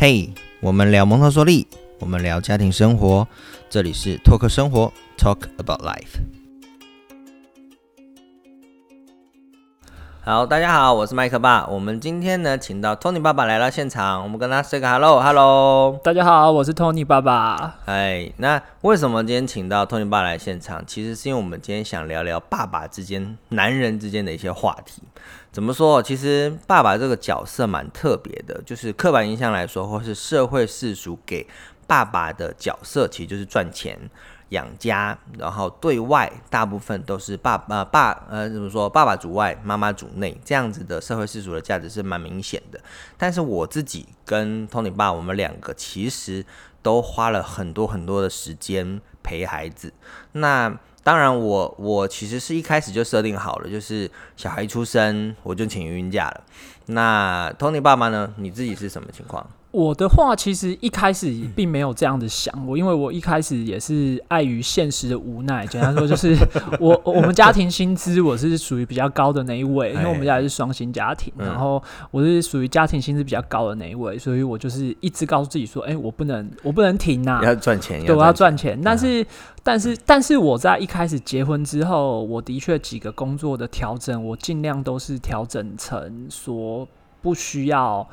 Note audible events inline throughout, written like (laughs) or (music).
嘿，我们聊蒙特梭利，我们聊家庭生活，这里是托克生活，Talk about life。好，大家好，我是麦克爸。我们今天呢，请到 Tony 爸爸来到现场，我们跟他 say 个 hello，hello。大家好，我是 Tony 爸爸。哎，那为什么今天请到 Tony 爸来现场？其实是因为我们今天想聊聊爸爸之间、男人之间的一些话题。怎么说？其实爸爸这个角色蛮特别的，就是刻板印象来说，或是社会世俗给爸爸的角色，其实就是赚钱。养家，然后对外大部分都是爸呃爸呃怎么说？爸爸主外，妈妈主内，这样子的社会世俗的价值是蛮明显的。但是我自己跟 Tony 爸，我们两个其实都花了很多很多的时间陪孩子。那当然，我我其实是一开始就设定好了，就是小孩出生我就请孕假了。那 Tony 爸爸呢？你自己是什么情况？我的话其实一开始并没有这样的想我，因为我一开始也是碍于现实的无奈，简单说就是 (laughs) 我我们家庭薪资我是属于比较高的那一位，因为我们家是双薪家庭，然后我是属于家庭薪资比较高的那一位，所以我就是一直告诉自己说，哎，我不能我不能停呐，要赚钱，对，我要赚钱。但是但是但是我在一开始结婚之后，我的确几个工作的调整，我尽量都是调整成说不需要。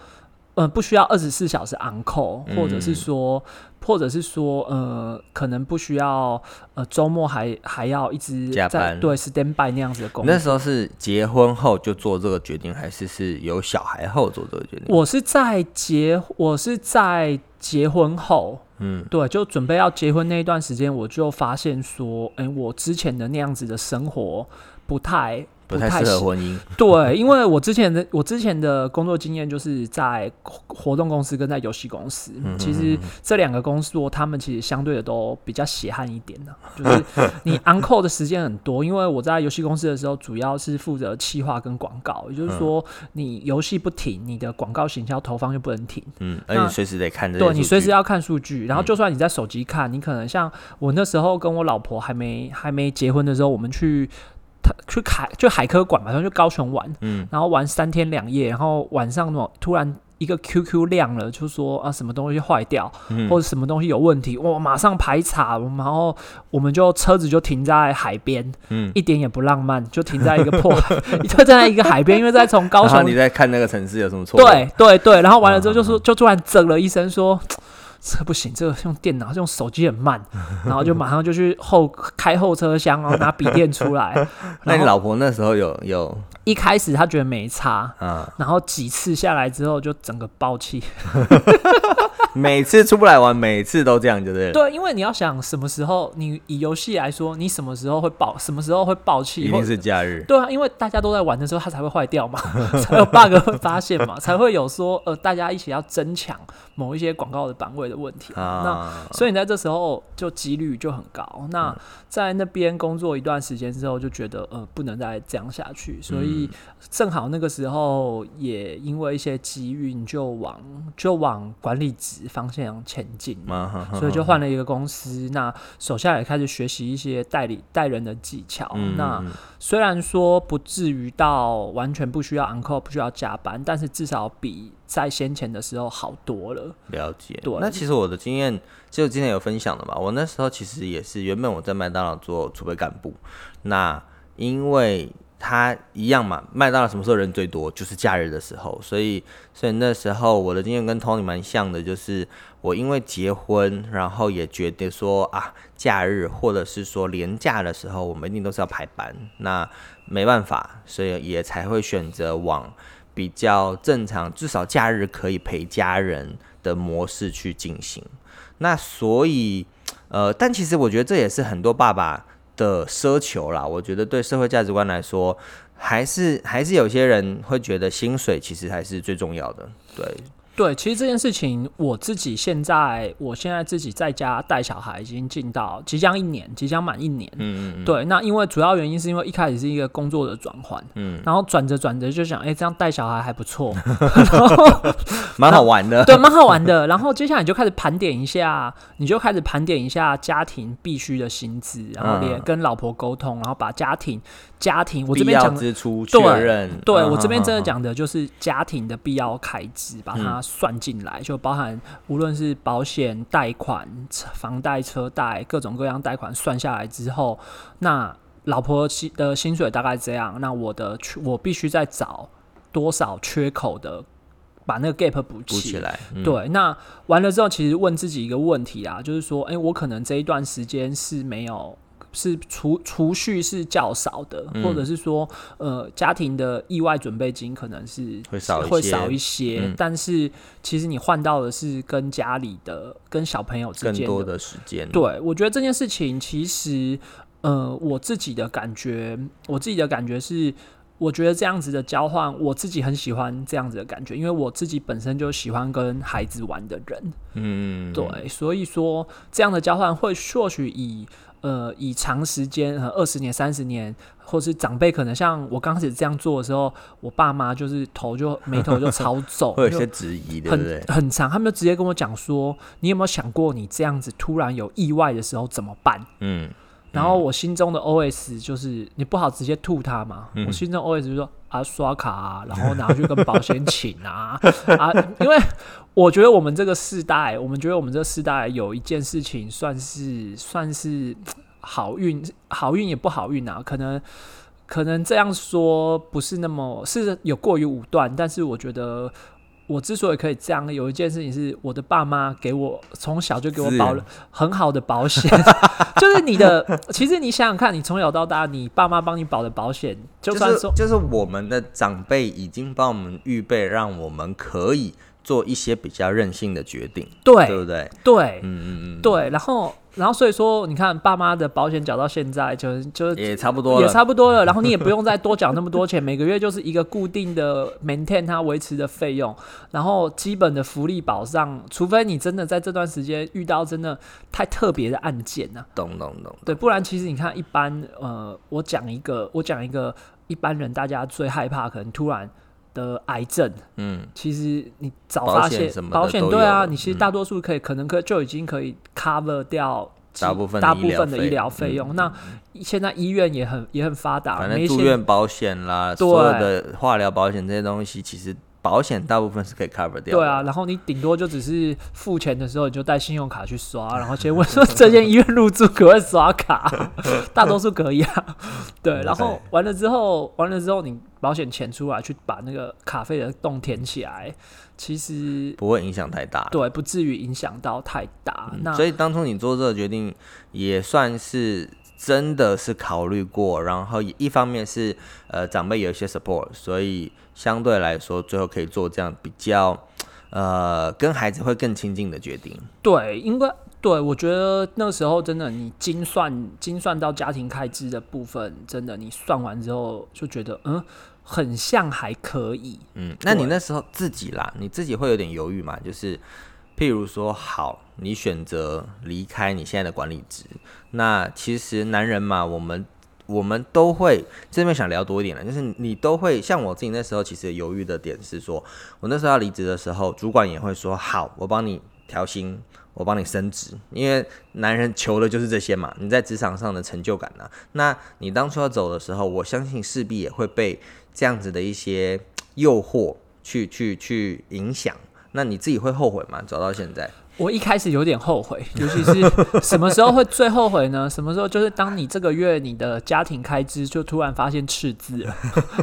呃，不需要二十四小时 on call，或者是说，或者是说，呃，可能不需要，呃，周末还还要一直加班，对，stand by 那样子的工作。那时候是结婚后就做这个决定，还是是有小孩后做这个决定？我是在结，我是在结婚后，嗯，对，就准备要结婚那一段时间，我就发现说，哎，我之前的那样子的生活不太。不太适合婚姻。(laughs) 对，因为我之前的我之前的工作经验就是在活动公司跟在游戏公司，其实这两个工作，他们其实相对的都比较血汗一点的，就是你 uncle 的时间很多。因为我在游戏公司的时候，主要是负责企划跟广告，也就是说，你游戏不停，你的广告行销投放就不能停。嗯，而且随时得看。对，你随时要看数据，然后就算你在手机看，你可能像我那时候跟我老婆还没还没结婚的时候，我们去。去海就海科馆嘛，然后去高雄玩，嗯，然后玩三天两夜，然后晚上呢突然一个 QQ 亮了，就说啊什么东西坏掉，或者什么东西有问题，我，马上排查，然后我们就车子就停在海边，嗯，一点也不浪漫，就停在一个破，(laughs) 就站在一个海边，因为在从高雄你在看那个城市有什么错？对对对，然后完了之后就说就突然整了一声说。这不行，这个用电脑、用手机很慢，然后就马上就去后开后车厢，然后拿笔电出来。(laughs) 那你老婆那时候有有？一开始他觉得没差，嗯，然后几次下来之后就整个爆气。(laughs) 每次出不来玩，每次都这样，对不对？对，因为你要想什么时候，你以游戏来说，你什么时候会爆，什么时候会爆气？一定是假日。对啊，因为大家都在玩的时候，它才会坏掉嘛，(laughs) 才有 bug 会发现嘛，才会有说呃，大家一起要争抢某一些广告的版位的问题。啊那所以你在这时候就几率就很高。那在那边工作一段时间之后，就觉得呃，不能再这样下去，所以正好那个时候也因为一些机遇，就往就往管理职。方向前进，所以就换了一个公司。那手下也开始学习一些代理带人的技巧。那虽然说不至于到完全不需要 uncle 不需要加班，但是至少比在先前的时候好多了。了解。对。那其实我的经验，就今天有分享的嘛。我那时候其实也是原本我在麦当劳做储备干部，那因为。他一样嘛，卖到了什么时候人最多？就是假日的时候，所以所以那时候我的经验跟 Tony 蛮像的，就是我因为结婚，然后也觉得说啊，假日或者是说年假的时候，我们一定都是要排班，那没办法，所以也才会选择往比较正常，至少假日可以陪家人的模式去进行。那所以呃，但其实我觉得这也是很多爸爸。的奢求啦，我觉得对社会价值观来说，还是还是有些人会觉得薪水其实还是最重要的，对。对，其实这件事情我自己现在，我现在自己在家带小孩，已经进到即将一年，即将满一年。嗯嗯对，那因为主要原因是因为一开始是一个工作的转换，嗯，然后转着转着就想，哎，这样带小孩还不错 (laughs) (laughs) 蛮好玩的。对，蛮好玩的。然后接下来你就开始盘点一下，你就开始盘点一下家庭必须的薪资，然后也跟老婆沟通，然后把家庭。家庭，我这边讲支出确认，对我这边真的讲的就是家庭的必要开支，把它算进来，就包含无论是保险、贷款、房贷、车贷各种各样贷款算下来之后，那老婆薪的薪水大概这样，那我的我必须再找多少缺口的，把那个 gap 补起来。对，那完了之后，其实问自己一个问题啊，就是说，哎，我可能这一段时间是没有。是储储蓄是较少的，或者是说，呃，家庭的意外准备金可能是会少会少一些，但是其实你换到的是跟家里的跟小朋友之间更多的时间。对，我觉得这件事情其实，呃，我自己的感觉，我自己的感觉是，我觉得这样子的交换，我自己很喜欢这样子的感觉，因为我自己本身就喜欢跟孩子玩的人，嗯，对，所以说这样的交换会或许以。呃，以长时间，二十年、三十年，或是长辈可能像我刚开始这样做的时候，我爸妈就是头就眉头就超皱，(laughs) 会有些质疑，对不对？很长，他们就直接跟我讲说：“你有没有想过，你这样子突然有意外的时候怎么办？”嗯。然后我心中的 OS 就是，你不好直接吐他嘛。我心中 OS 就说啊，刷卡啊，然后 (laughs) 拿去跟保险请啊啊，因为我觉得我们这个世代，我们觉得我们这个世代有一件事情算是算是好运，好运也不好运啊，可能可能这样说不是那么是有过于武断，但是我觉得。我之所以可以这样，有一件事情是我的爸妈给我从小就给我保了很好的保险，(laughs) 就是你的。其实你想想看，你从小到大，你爸妈帮你保的保险，就算说就是我们的长辈已经帮我们预备，让我们可以做一些比较任性的决定，对，对不对？对，嗯嗯嗯，对，然后。然后所以说，你看爸妈的保险缴到现在就就也差不多，也差不多了。然后你也不用再多缴那么多钱，每个月就是一个固定的 maintain 它维持的费用。然后基本的福利保障，除非你真的在这段时间遇到真的太特别的案件呢，懂懂懂。对，不然其实你看一般呃，我讲一个，我讲一个一般人大家最害怕可能突然。的癌症，嗯，其实你早发现保险对啊，你其实大多数可以可能可就已经可以 cover 掉大部分大部分的医疗费用。那现在医院也很也很发达，反正住院保险啦，所有的化疗保险这些东西，其实。保险大部分是可以 cover 掉。对啊，然后你顶多就只是付钱的时候，你就带信用卡去刷，(laughs) 然后先问说这间医院入住可不可以刷卡，(laughs) 大多数可以啊。(laughs) 对，然后完了之后，完了之后你保险钱出来去把那个卡费的洞填起来，其实不会影响太大。对，不至于影响到太大。那所以当初你做这个决定也算是。真的是考虑过，然后一方面是呃长辈有一些 support，所以相对来说最后可以做这样比较呃跟孩子会更亲近的决定。对，应该对我觉得那个时候真的你精算精算到家庭开支的部分，真的你算完之后就觉得嗯很像还可以。嗯，那你那时候自己啦，你自己会有点犹豫嘛？就是。譬如说，好，你选择离开你现在的管理职，那其实男人嘛，我们我们都会这边想聊多一点了，就是你都会像我自己那时候，其实犹豫的点是说，我那时候要离职的时候，主管也会说，好，我帮你调薪，我帮你升职，因为男人求的就是这些嘛，你在职场上的成就感呢。那你当初要走的时候，我相信势必也会被这样子的一些诱惑去去去影响。那你自己会后悔吗？走到现在，我一开始有点后悔，(laughs) 尤其是什么时候会最后悔呢？什么时候就是当你这个月你的家庭开支就突然发现赤字了，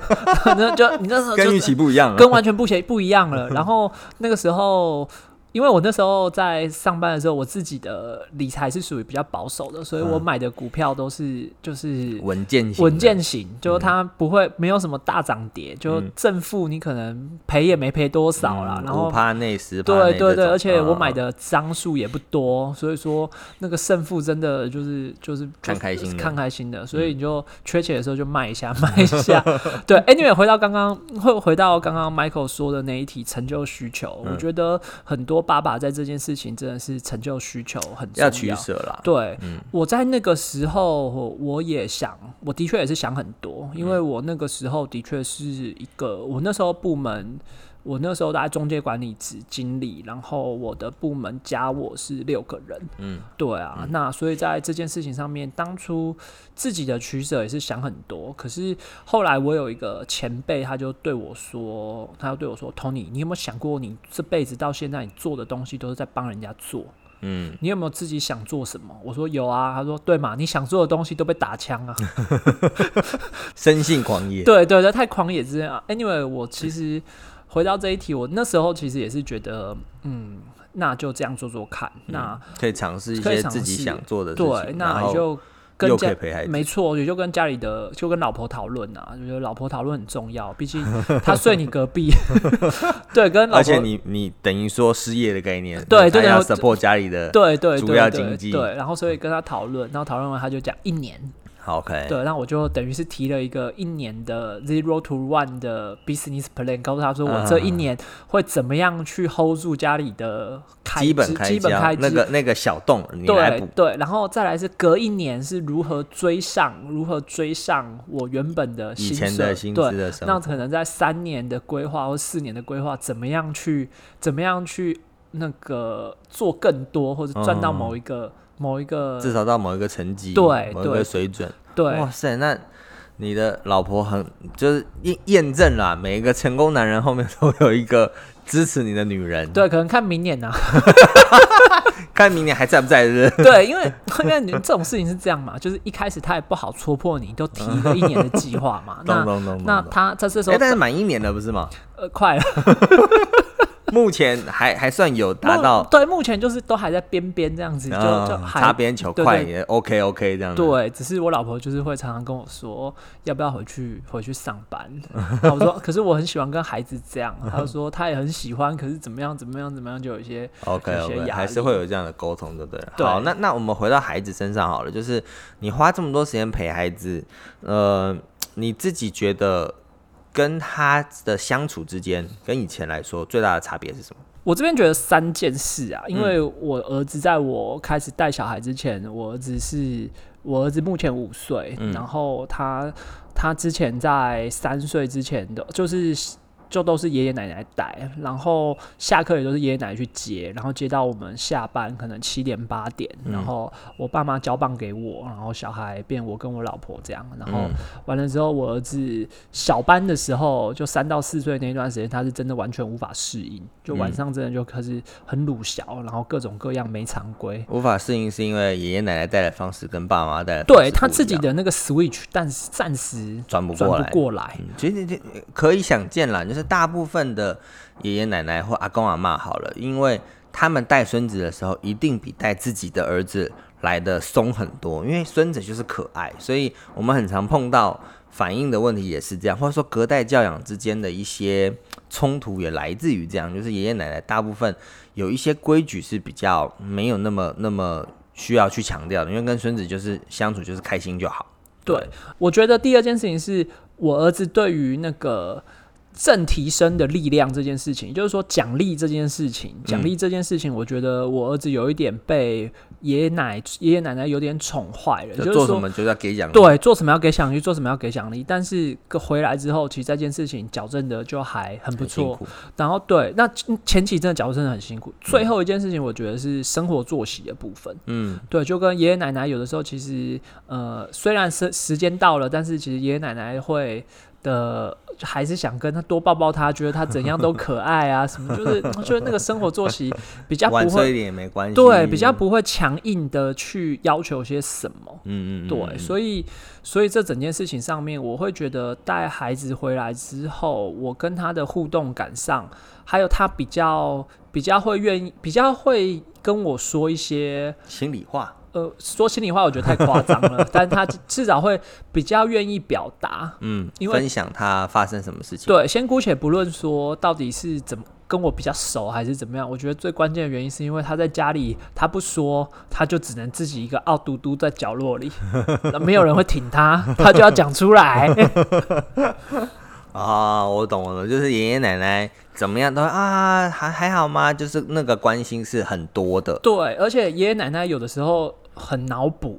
(laughs) 那就你那时候跟预期不一样，跟完全不协不一样了。然后那个时候。因为我那时候在上班的时候，我自己的理财是属于比较保守的，所以我买的股票都是就是稳健型，稳健型，就它不会没有什么大涨跌，就正负你可能赔也没赔多少啦。然后怕内十对对对，而且我买的张数也不多，所以说那个胜负真的就是就是看开心看开心的，所以你就缺钱的时候就卖一下 (laughs) 卖一下。(laughs) 对，Anyway，回到刚刚会回到刚刚 Michael 说的那一题成就需求，我觉得很多。爸爸在这件事情真的是成就需求很重要，取舍啦。对，我在那个时候我也想，我的确也是想很多，多，因为我那个时候的确是一个，我那时候部门。我那时候在中介管理职经理，然后我的部门加我是六个人。嗯，对啊，那所以在这件事情上面，当初自己的取舍也是想很多。可是后来我有一个前辈，他就对我说，他就对我说：“Tony，你有没有想过，你这辈子到现在你做的东西都是在帮人家做？嗯，你有没有自己想做什么？”我说：“有啊。”他说：“对嘛，你想做的东西都被打枪啊。(laughs) ”生性狂野，对对对，太狂野之啊。Anyway，我其实。回到这一题，我那时候其实也是觉得，嗯，那就这样做做看，那可以尝试一些自己想做的事情，对，那也就跟家没错，也就跟家里的就跟老婆讨论啊，就觉得老婆讨论很重要，毕竟 (laughs) 他睡你隔壁，(laughs) 对，跟而且你你等于说失业的概念，对，对，要 support 家里的对对主要经济，对，然后所以跟他讨论，然后讨论完他就讲一年。OK，对，那我就等于是提了一个一年的 zero to one 的 business plan，告诉他说我这一年会怎么样去 hold 住家里的基本基本开支，那个那个小洞，对对，然后再来是隔一年是如何追上，如何追上我原本的以前的薪资的，那可能在三年的规划或四年的规划，怎么样去怎么样去那个做更多，或者赚到某一个。某一个至少到某一个层级，对某一个水准，对，哇塞，那你的老婆很就是验验证了，每一个成功男人后面都有一个支持你的女人，对，可能看明年呢，(laughs) 看明年还在不在，是不是？(laughs) 对，因为因为你这种事情是这样嘛，就是一开始他也不好戳破你，都提了一年的计划嘛，(laughs) 那那他在这时候，但是满一年了不是吗？呃，快了。目前还还算有达到，对，目前就是都还在边边这样子，就就擦边球，快也 OK OK 这样子。对，只是我老婆就是会常常跟我说，要不要回去回去上班？(laughs) 我说，可是我很喜欢跟孩子这样。她说她也很喜欢，可是怎么样怎么样怎么样，就有一些 OK OK，还是会有这样的沟通，对不对？好，那那我们回到孩子身上好了，就是你花这么多时间陪孩子，呃，你自己觉得？跟他的相处之间，跟以前来说最大的差别是什么？我这边觉得三件事啊，因为我儿子在我开始带小孩之前，我儿子是我儿子目前五岁，然后他他之前在三岁之前的，就是。就都是爷爷奶奶带，然后下课也都是爷爷奶奶去接，然后接到我们下班可能七点八点，然后我爸妈交棒给我，然后小孩变我跟我老婆这样，然后完了之后，我儿子小班的时候，就三到四岁那段时间，他是真的完全无法适应，就晚上真的就开始很鲁小，然后各种各样没常规，无法适应是因为爷爷奶奶带的方式跟爸妈带的对他自己的那个 switch，但是暂时转不过来，过来，其实这可以想见啦，就是。大部分的爷爷奶奶或阿公阿妈好了，因为他们带孙子的时候，一定比带自己的儿子来的松很多。因为孙子就是可爱，所以我们很常碰到反应的问题也是这样，或者说隔代教养之间的一些冲突也来自于这样，就是爷爷奶奶大部分有一些规矩是比较没有那么那么需要去强调的，因为跟孙子就是相处就是开心就好。对，我觉得第二件事情是我儿子对于那个。正提升的力量这件事情，就是说奖励这件事情，奖励这件事情，我觉得我儿子有一点被爷爷奶爷爷奶奶有点宠坏了，就是做什么就要给奖励，对，做什么要给奖励，做什么要给奖励。但是回来之后，其实这件事情矫正的就还很不错。然后对，那前期真的矫正真的很辛苦。最后一件事情，我觉得是生活作息的部分。嗯，对，就跟爷爷奶奶有的时候其实呃，虽然是时间到了，但是其实爷爷奶奶会。的还是想跟他多抱抱他，觉得他怎样都可爱啊，(laughs) 什么就是就是那个生活作息比较不会一点也没关系，对，比较不会强硬的去要求些什么，嗯嗯，对，所以所以这整件事情上面，我会觉得带孩子回来之后，我跟他的互动感上，还有他比较比较会愿意，比较会跟我说一些心里话。呃，说心里话，我觉得太夸张了，(laughs) 但他至少会比较愿意表达，嗯，因为分享他发生什么事情。对，先姑且不论说到底是怎么跟我比较熟还是怎么样，我觉得最关键的原因是因为他在家里他不说，他就只能自己一个傲嘟嘟在角落里，没有人会挺他，他就要讲出来。(laughs) 啊，我懂了，就是爷爷奶奶怎么样都啊，还还好吗？就是那个关心是很多的。对，而且爷爷奶奶有的时候。很脑补，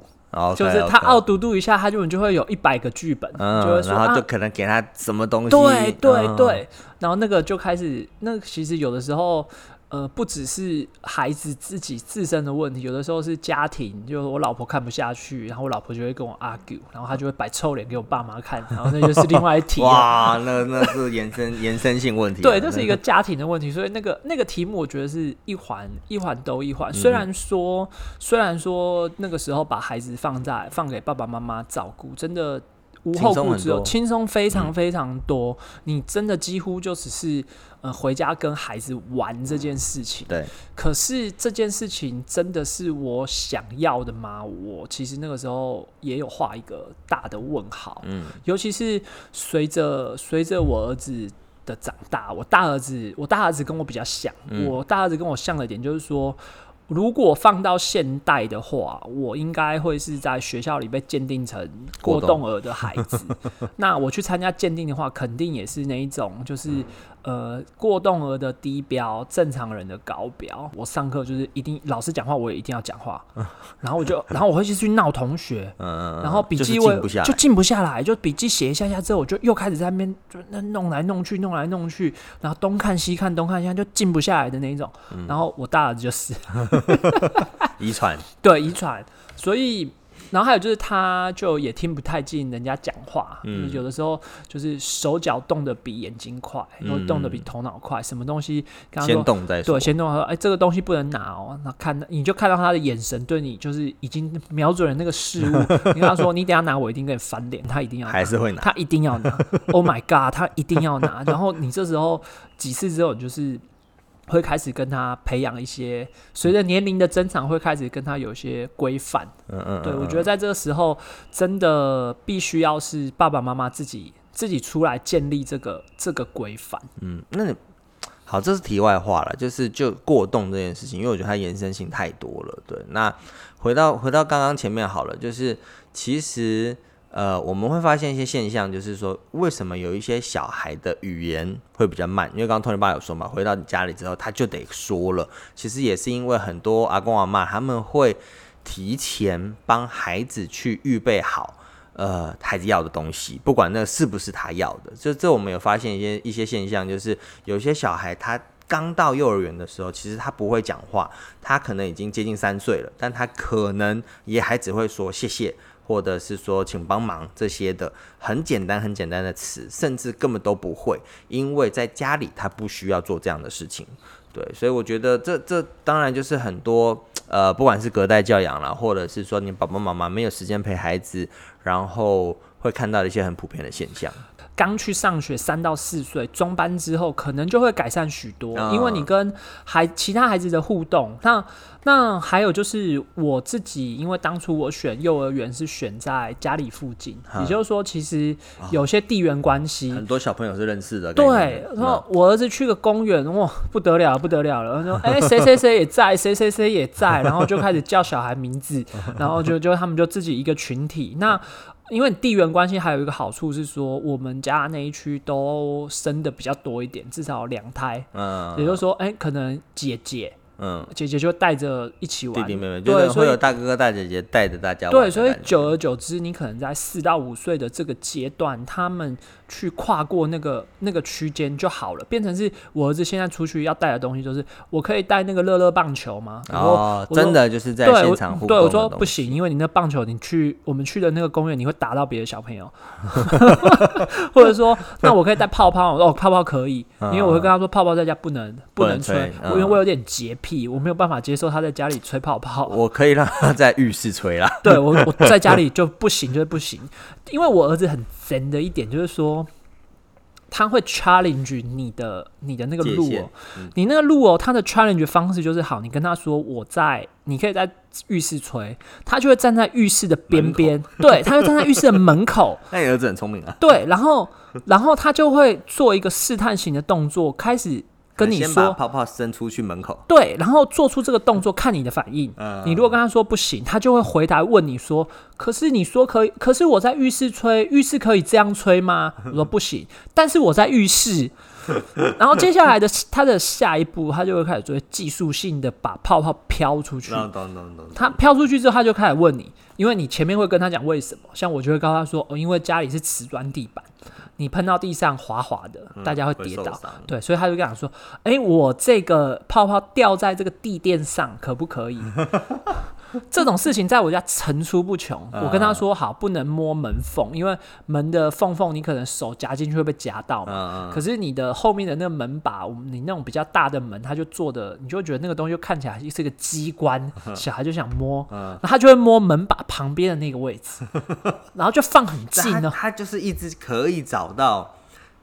就是他傲嘟嘟一下，他就就会有一百个剧本，就会说，然后就可能给他什么东西，对对对，然后那个就开始，那其实有的时候。呃，不只是孩子自己自身的问题，有的时候是家庭，就我老婆看不下去，然后我老婆就会跟我 argue，然后她就会摆臭脸给我爸妈看，然后那就是另外一题。哇，那那是延伸延伸性问题。(laughs) 对，这是一个家庭的问题，所以那个那个题目，我觉得是一环一环都一环。虽然说虽然说那个时候把孩子放在放给爸爸妈妈照顾，真的。无后顾之忧，轻松非常非常多。你真的几乎就只是呃回家跟孩子玩这件事情。对。可是这件事情真的是我想要的吗？我其实那个时候也有画一个大的问号。嗯。尤其是随着随着我儿子的长大，我大儿子我大儿子跟我比较像，我大儿子跟我像的点就是说。如果放到现代的话，我应该会是在学校里被鉴定成过动 (laughs) 儿的孩子。那我去参加鉴定的话，肯定也是那一种，就是。呃，过动儿的低标，正常人的高标。我上课就是一定老师讲话，我也一定要讲话。(laughs) 然后我就，(laughs) 然后我会去去闹同学。嗯然后笔记我就静不下来，就笔记写一下下之后，我就又开始在那边就那弄来弄去，弄来弄去，然后东看西看，东看西看，就静不下来的那一种。然后我大儿子就是，(laughs) 遗传。对，遗传。所以。然后还有就是，他就也听不太进人家讲话，有的时候就是手脚动得比眼睛快，然后动得比头脑快，什么东西先动再说，对，先动说，哎，这个东西不能拿哦。那看，你就看到他的眼神对你就是已经瞄准了那个事物。(laughs) 你跟他说，你等下拿，我一定跟你翻脸。他一定要还是会拿，他一定要拿。Oh my god，他一定要拿。然后你这时候几次之后，你就是。会开始跟他培养一些，随着年龄的增长，会开始跟他有一些规范。嗯嗯，对我觉得在这个时候，真的必须要是爸爸妈妈自己自己出来建立这个这个规范。嗯，那你好，这是题外话了，就是就过动这件事情，因为我觉得它延伸性太多了。对，那回到回到刚刚前面好了，就是其实。呃，我们会发现一些现象，就是说，为什么有一些小孩的语言会比较慢？因为刚刚托尼爸有说嘛，回到你家里之后，他就得说了。其实也是因为很多阿公阿妈他们会提前帮孩子去预备好，呃，孩子要的东西，不管那是不是他要的。这这我们有发现一些一些现象，就是有些小孩他刚到幼儿园的时候，其实他不会讲话，他可能已经接近三岁了，但他可能也还只会说谢谢。或者是说请帮忙这些的很简单很简单的词，甚至根本都不会，因为在家里他不需要做这样的事情，对，所以我觉得这这当然就是很多呃，不管是隔代教养啦，或者是说你爸爸妈妈没有时间陪孩子，然后会看到一些很普遍的现象。刚去上学三到四岁中班之后，可能就会改善许多，因为你跟孩其他孩子的互动。那那还有就是我自己，因为当初我选幼儿园是选在家里附近，也就是说，其实有些地缘关系，很多小朋友是认识的。对，然后我儿子去个公园，哇，不得了，不得了了。说，哎，谁谁谁也在，谁谁谁也在，然后就开始叫小孩名字，(laughs) 然后就就他们就自己一个群体。那因为地缘关系还有一个好处是说，我们家那一区都生的比较多一点，至少两胎。嗯，也就是说，哎，可能姐姐。嗯，姐姐就带着一起玩，弟弟妹妹对，会有大哥哥大姐姐带着大家玩。对，所以久而久之，你可能在四到五岁的这个阶段，他们去跨过那个那个区间就好了，变成是我儿子现在出去要带的东西，就是我可以带那个乐乐棒球吗？哦，真的就是在现场互动。对，我说不行，因为你那棒球，你去我们去的那个公园，你会打到别的小朋友。(laughs) (laughs) 或者说，那我可以带泡泡，哦，泡泡可以，因为我会跟他说，泡泡在家不能不能吹，因为我有点洁。癖，我没有办法接受他在家里吹泡泡。我可以让他在浴室吹啦。对我，我在家里就不行，就是不行。因为我儿子很神的一点就是说，他会 challenge 你的你的那个路哦，你那个路哦，他的 challenge 方式就是好，你跟他说我在，你可以在浴室吹，他就会站在浴室的边边，(laughs) 对，他就站在浴室的门口。(laughs) 那你儿子很聪明啊。对，然后然后他就会做一个试探型的动作，开始。跟你说泡泡伸出去门口，对，然后做出这个动作看你的反应。你如果跟他说不行，他就会回答问你说：“可是你说可以，可是我在浴室吹，浴室可以这样吹吗？”我说不行，但是我在浴室。(laughs) 然后接下来的他的下一步，他就会开始做技术性的把泡泡飘出去。他飘出去之后，他就开始问你，因为你前面会跟他讲为什么，像我就会告诉他说：“哦，因为家里是瓷砖地板。”你喷到地上滑滑的，大家会跌倒，对，所以他就跟他说：“哎，我这个泡泡掉在这个地垫上，可不可以？” (laughs) 这种事情在我家层出不穷。我跟他说好，不能摸门缝，因为门的缝缝你可能手夹进去会被夹到嘛。可是你的后面的那个门把，你那种比较大的门，他就做的，你就会觉得那个东西看起来是个机关，小孩就想摸，然后他就会摸门把旁边的那个位置，然后就放很近呢。他就是一直可以找到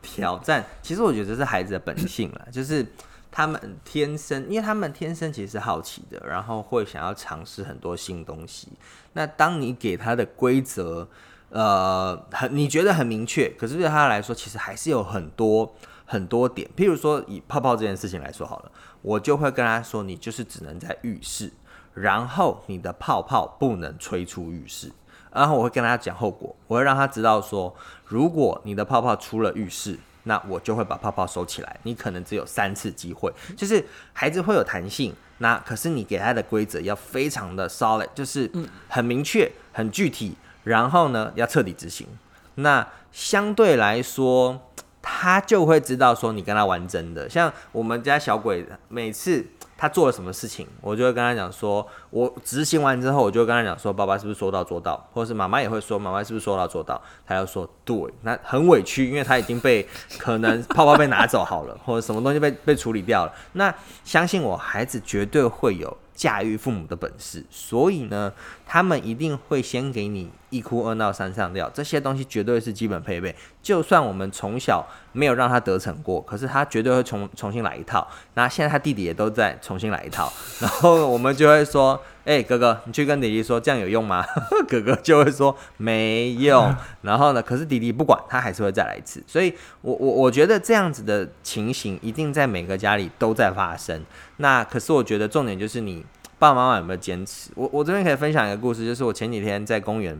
挑战。其实我觉得这是孩子的本性了，就是。他们天生，因为他们天生其实是好奇的，然后会想要尝试很多新东西。那当你给他的规则，呃，很你觉得很明确，可是对他来说，其实还是有很多很多点。譬如说，以泡泡这件事情来说好了，我就会跟他说，你就是只能在浴室，然后你的泡泡不能吹出浴室。然后我会跟他讲后果，我会让他知道说，如果你的泡泡出了浴室。那我就会把泡泡收起来。你可能只有三次机会，就是孩子会有弹性。那可是你给他的规则要非常的 solid，就是很明确、很具体，然后呢要彻底执行。那相对来说，他就会知道说你跟他玩真的。像我们家小鬼每次。他做了什么事情，我就会跟他讲说，我执行完之后，我就跟他讲说，爸爸是不是说到做到，或者是妈妈也会说，妈妈是不是说到做到，他要说对，那很委屈，因为他已经被可能 (laughs) 泡泡被拿走好了，或者什么东西被被处理掉了，那相信我，孩子绝对会有。驾驭父母的本事，所以呢，他们一定会先给你一哭二闹三上吊，这些东西绝对是基本配备。就算我们从小没有让他得逞过，可是他绝对会重重新来一套。那现在他弟弟也都在重新来一套，然后我们就会说：“哎，哥哥，你去跟弟弟说，这样有用吗？” (laughs) 哥哥就会说没用。然后呢，可是弟弟不管，他还是会再来一次。所以，我我我觉得这样子的情形一定在每个家里都在发生。那可是我觉得重点就是你爸爸妈妈有没有坚持？我我这边可以分享一个故事，就是我前几天在公园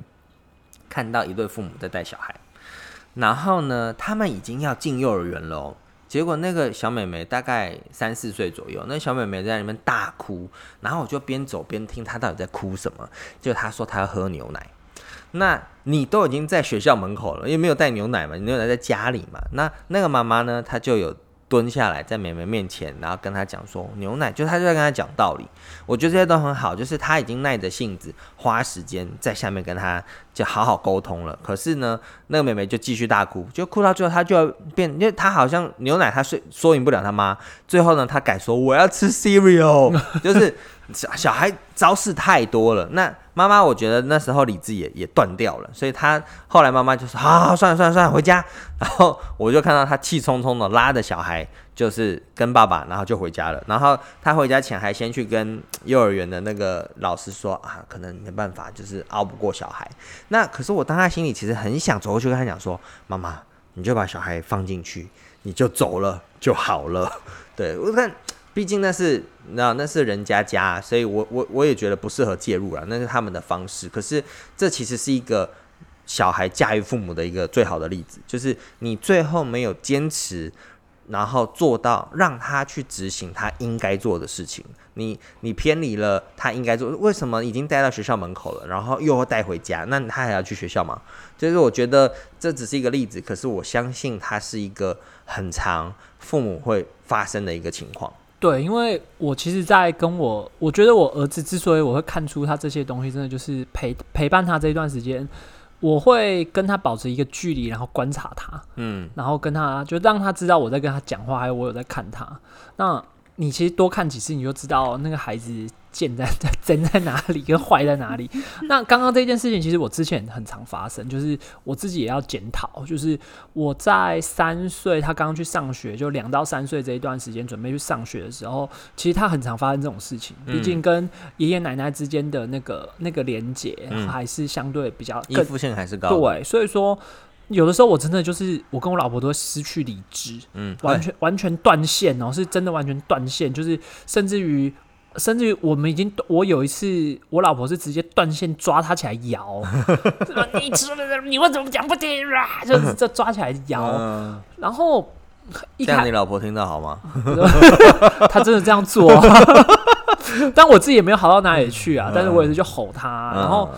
看到一对父母在带小孩，然后呢，他们已经要进幼儿园了，结果那个小妹妹大概三四岁左右，那小妹妹在里面大哭，然后我就边走边听她到底在哭什么，就她说她要喝牛奶。那你都已经在学校门口了，因为没有带牛奶嘛，你牛奶在家里嘛，那那个妈妈呢，她就有。蹲下来在美美面前，然后跟她讲说牛奶，就她就在跟她讲道理。我觉得这些都很好，就是她已经耐着性子花时间在下面跟她就好好沟通了。可是呢，那个妹妹就继续大哭，就哭到最后，她就要变，因为她好像牛奶她说说赢不了她妈。最后呢，她改说我要吃 cereal，就是小小孩招式太多了。那妈妈，我觉得那时候理智也也断掉了，所以他后来妈妈就说：“好，算了算了算了，回家。”然后我就看到他气冲冲的拉着小孩，就是跟爸爸，然后就回家了。然后他回家前还先去跟幼儿园的那个老师说：“啊，可能没办法，就是熬不过小孩。”那可是我当他心里其实很想走过去跟他讲说：“妈妈，你就把小孩放进去，你就走了就好了。” (laughs) 对我看。毕竟那是那那是人家家，所以我我我也觉得不适合介入了，那是他们的方式。可是这其实是一个小孩驾驭父母的一个最好的例子，就是你最后没有坚持，然后做到让他去执行他应该做的事情，你你偏离了他应该做，为什么已经带到学校门口了，然后又要带回家，那他还要去学校吗？就是我觉得这只是一个例子，可是我相信它是一个很长父母会发生的一个情况。对，因为我其实，在跟我，我觉得我儿子之所以我会看出他这些东西，真的就是陪陪伴他这一段时间，我会跟他保持一个距离，然后观察他，嗯，然后跟他就让他知道我在跟他讲话，还有我有在看他。那你其实多看几次，你就知道那个孩子。贱在在 (laughs) 真在哪里，跟坏在哪里？(laughs) 那刚刚这件事情，其实我之前很常发生，就是我自己也要检讨。就是我在三岁，他刚刚去上学，就两到三岁这一段时间准备去上学的时候，其实他很常发生这种事情。毕竟跟爷爷奶奶之间的那个那个连接还是相对比较依附性还是高。对，所以说有的时候我真的就是我跟我老婆都会失去理智，嗯，完全完全断线哦，是真的完全断线，就是甚至于甚至于我们已经我有一次我老婆是直接断线抓她起来摇，(laughs) 你吃了你为什么讲不听啊？就是这抓起来摇，然后这样你老婆听到好吗？(laughs) 她真的这样做，(laughs) 但我自己也没有好到哪里去啊，但是我也是就吼他，然后。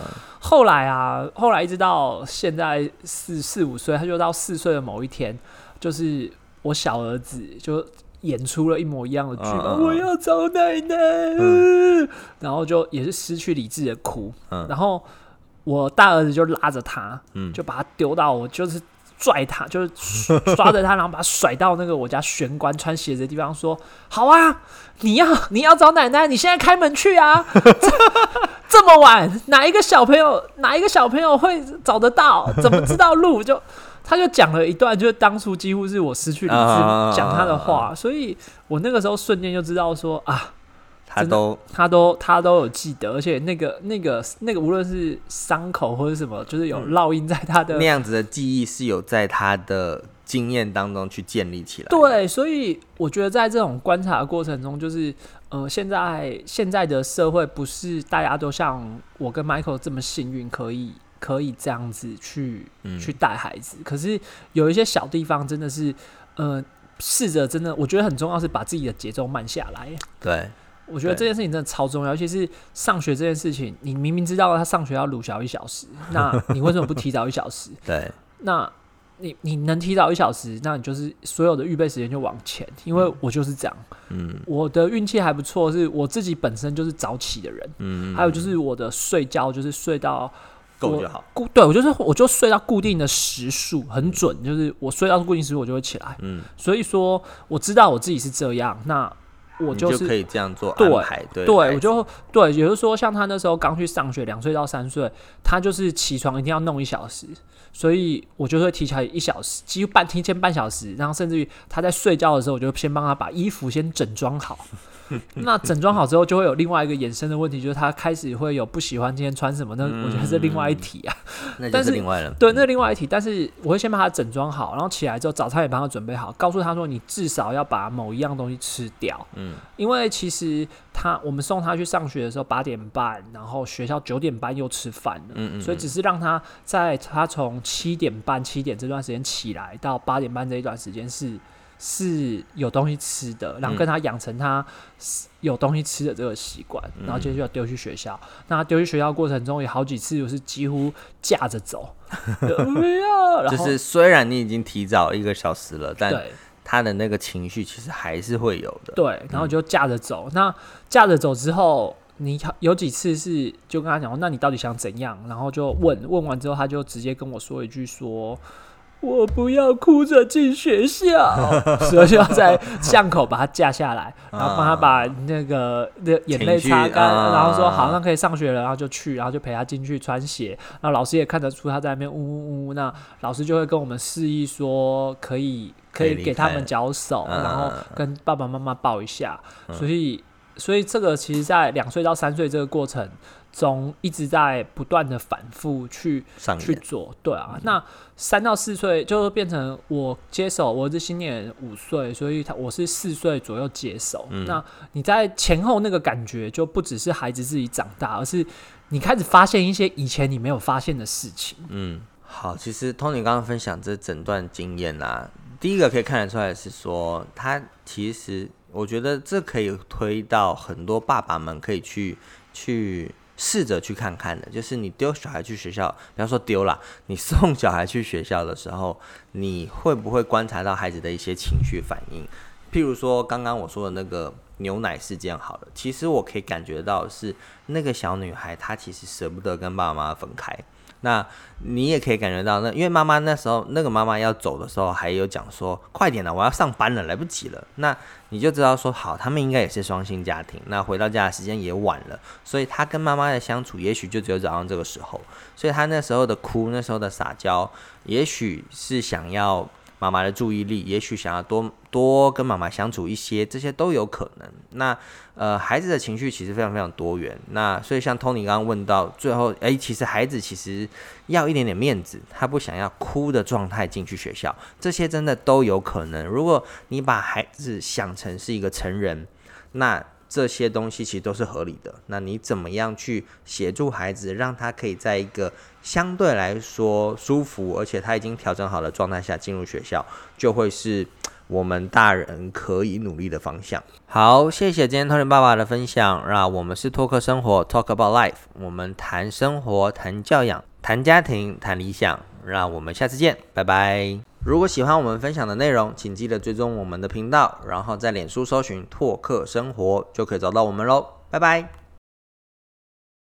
后来啊，后来一直到现在四四五岁，他就到四岁的某一天，就是我小儿子就演出了一模一样的剧本，我要找奶奶，然后就也是失去理智的哭，然后我大儿子就拉着他，就把他丢到我就是。拽他，就是抓着他，然后把他甩到那个我家玄关穿鞋子的地方，说：“好啊，你要你要找奶奶，你现在开门去啊！这 (laughs) 么晚，哪一个小朋友哪一个小朋友会找得到？怎么知道路？就他就讲了一段，就是当初几乎是我失去理智讲他的话，所以我那个时候瞬间就知道说啊。”他都他都他都有记得，而且那个那个那个，无论是伤口或者什么，就是有烙印在他的那样子的记忆是有在他的经验当中去建立起来。对，所以我觉得在这种观察的过程中，就是呃，现在现在的社会不是大家都像我跟 Michael 这么幸运，可以可以这样子去去带孩子。可是有一些小地方真的是呃，试着真的，我觉得很重要是把自己的节奏慢下来。对。我觉得这件事情真的超重要，尤其是上学这件事情。你明明知道他上学要鲁小一小时，那你为什么不提早一小时？(laughs) 对，那你你能提早一小时，那你就是所有的预备时间就往前。因为我就是这样，嗯，我的运气还不错，是我自己本身就是早起的人，嗯，还有就是我的睡觉就是睡到够就好，固对我就是我就睡到固定的时数很准，就是我睡到固定时数我就会起来，嗯，所以说我知道我自己是这样，那。我就是可以这样做安排，对，对我就对，也就是说，像他那时候刚去上学，两岁到三岁，他就是起床一定要弄一小时，所以我就会提前一小时，几乎半提前半小时，然后甚至于他在睡觉的时候，我就先帮他把衣服先整装好。(laughs) 那整装好之后，就会有另外一个衍生的问题，就是他开始会有不喜欢今天穿什么，那我觉得是另外一题啊。(laughs) 那就是另外了。对，那另外一题。但是我会先把他整装好，然后起来之后早餐也帮他准备好，告诉他说：“你至少要把某一样东西吃掉。”嗯，因为其实他我们送他去上学的时候八点半，然后学校九点半又吃饭了。嗯嗯。所以只是让他在他从七点半七点这段时间起来到八点半这一段时间是。是有东西吃的，然后跟他养成他有东西吃的这个习惯，然后接着就要丢去学校。那他丢去学校过程中，有好几次就是几乎架着走。(laughs) 就是虽然你已经提早一个小时了，但他的那个情绪其实还是会有的。对，然后就架着走。那架着走之后，你有几次是就跟他讲，那你到底想怎样？然后就问问完之后，他就直接跟我说一句说。我不要哭着进学校，(laughs) 所以就要在巷口把他架下来，然后帮他把那个那眼泪擦干，然后说好，那可以上学了，然后就去，然后就陪他进去穿鞋。然后老师也看得出他在那边呜呜呜，那老师就会跟我们示意说可以可以给他们脚手，然后跟爸爸妈妈抱一下。所以所以这个其实，在两岁到三岁这个过程。中一直在不断的反复去去做，对啊，那三到四岁就变成我接手，我是今年五岁，所以他我是四岁左右接手。那你在前后那个感觉，就不只是孩子自己长大，而是你开始发现一些以前你没有发现的事情。嗯，好，其实 Tony 刚刚分享这整段经验啊，第一个可以看得出来是说，他其实我觉得这可以推到很多爸爸们可以去去。试着去看看的，就是你丢小孩去学校，比方说丢了，你送小孩去学校的时候，你会不会观察到孩子的一些情绪反应？譬如说刚刚我说的那个牛奶事件，好了，其实我可以感觉到是那个小女孩她其实舍不得跟爸爸妈妈分开。那你也可以感觉到，那因为妈妈那时候那个妈妈要走的时候，还有讲说快点了，我要上班了，来不及了。那你就知道说好，他们应该也是双薪家庭。那回到家的时间也晚了，所以他跟妈妈的相处也许就只有早上这个时候。所以他那时候的哭，那时候的撒娇，也许是想要。妈妈的注意力，也许想要多多跟妈妈相处一些，这些都有可能。那呃，孩子的情绪其实非常非常多元。那所以像 Tony 刚刚问到最后，诶，其实孩子其实要一点点面子，他不想要哭的状态进去学校，这些真的都有可能。如果你把孩子想成是一个成人，那这些东西其实都是合理的。那你怎么样去协助孩子，让他可以在一个相对来说舒服，而且他已经调整好的状态下进入学校，就会是我们大人可以努力的方向。好，谢谢今天 Tony 爸爸的分享。那我们是托克生活，Talk about life，我们谈生活，谈教养，谈家庭，谈理想。让我们下次见，拜拜。如果喜欢我们分享的内容，请记得追踪我们的频道，然后在脸书搜寻“拓客生活”就可以找到我们喽。拜拜。